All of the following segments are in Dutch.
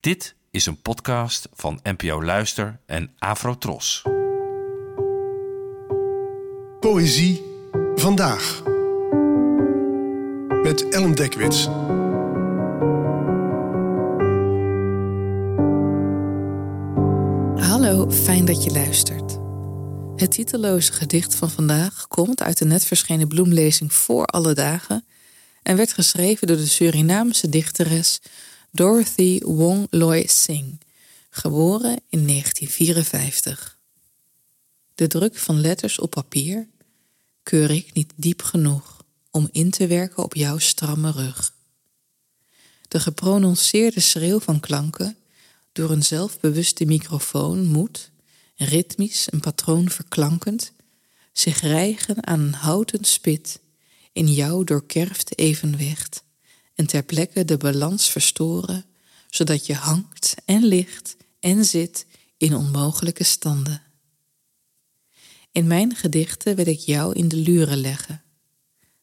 Dit is een podcast van NPO Luister en Afrotros. Poëzie vandaag. Met Ellen Dekwits. Hallo, fijn dat je luistert. Het titeloze gedicht van vandaag komt uit de net verschenen bloemlezing Voor alle dagen en werd geschreven door de Surinaamse dichteres Dorothy Wong Loy Singh, geboren in 1954. De druk van letters op papier keur ik niet diep genoeg om in te werken op jouw stramme rug. De geprononceerde schreeuw van klanken door een zelfbewuste microfoon moet, ritmisch een patroon verklankend, zich rijgen aan een houten spit in jouw doorkerfde evenwicht en ter plekke de balans verstoren, zodat je hangt en ligt en zit in onmogelijke standen. In mijn gedichten wil ik jou in de luren leggen.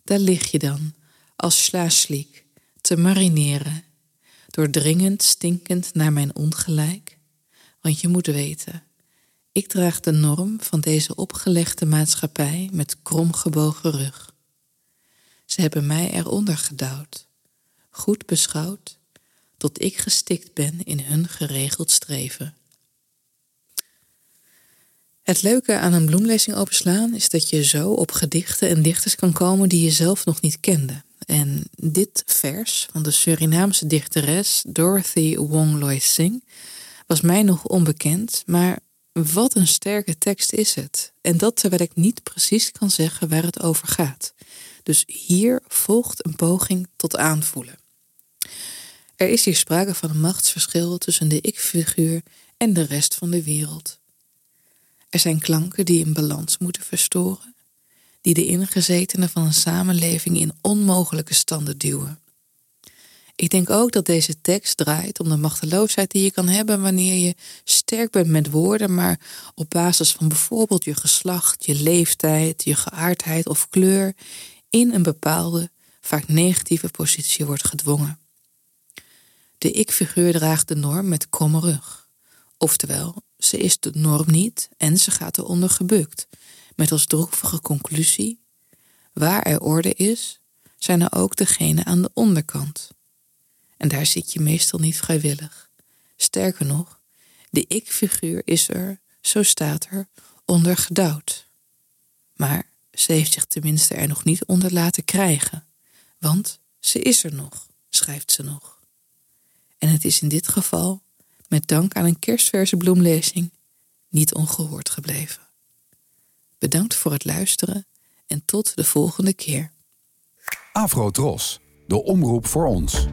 Daar lig je dan, als slaasliek, te marineren, doordringend stinkend naar mijn ongelijk. Want je moet weten, ik draag de norm van deze opgelegde maatschappij met kromgebogen rug. Ze hebben mij eronder gedouwd goed beschouwd, tot ik gestikt ben in hun geregeld streven. Het leuke aan een bloemlezing openslaan is dat je zo op gedichten en dichters kan komen die je zelf nog niet kende. En dit vers van de Surinaamse dichteres Dorothy Wong Loy Singh was mij nog onbekend, maar wat een sterke tekst is het. En dat terwijl ik niet precies kan zeggen waar het over gaat. Dus hier volgt een poging tot aanvoelen. Er is hier sprake van een machtsverschil tussen de ik-figuur en de rest van de wereld. Er zijn klanken die een balans moeten verstoren, die de ingezetenen van een samenleving in onmogelijke standen duwen. Ik denk ook dat deze tekst draait om de machteloosheid die je kan hebben wanneer je sterk bent met woorden, maar op basis van bijvoorbeeld je geslacht, je leeftijd, je geaardheid of kleur in een bepaalde, vaak negatieve positie wordt gedwongen. De ik-figuur draagt de norm met kromme rug. Oftewel, ze is de norm niet en ze gaat eronder gebukt. Met als droevige conclusie: waar er orde is, zijn er ook degenen aan de onderkant. En daar zit je meestal niet vrijwillig. Sterker nog, de ik-figuur is er, zo staat er, onder gedouwd. Maar ze heeft zich tenminste er nog niet onder laten krijgen, want ze is er nog, schrijft ze nog. En het is in dit geval, met dank aan een kerstverse bloemlezing, niet ongehoord gebleven. Bedankt voor het luisteren en tot de volgende keer. Afro Tros, de omroep voor ons.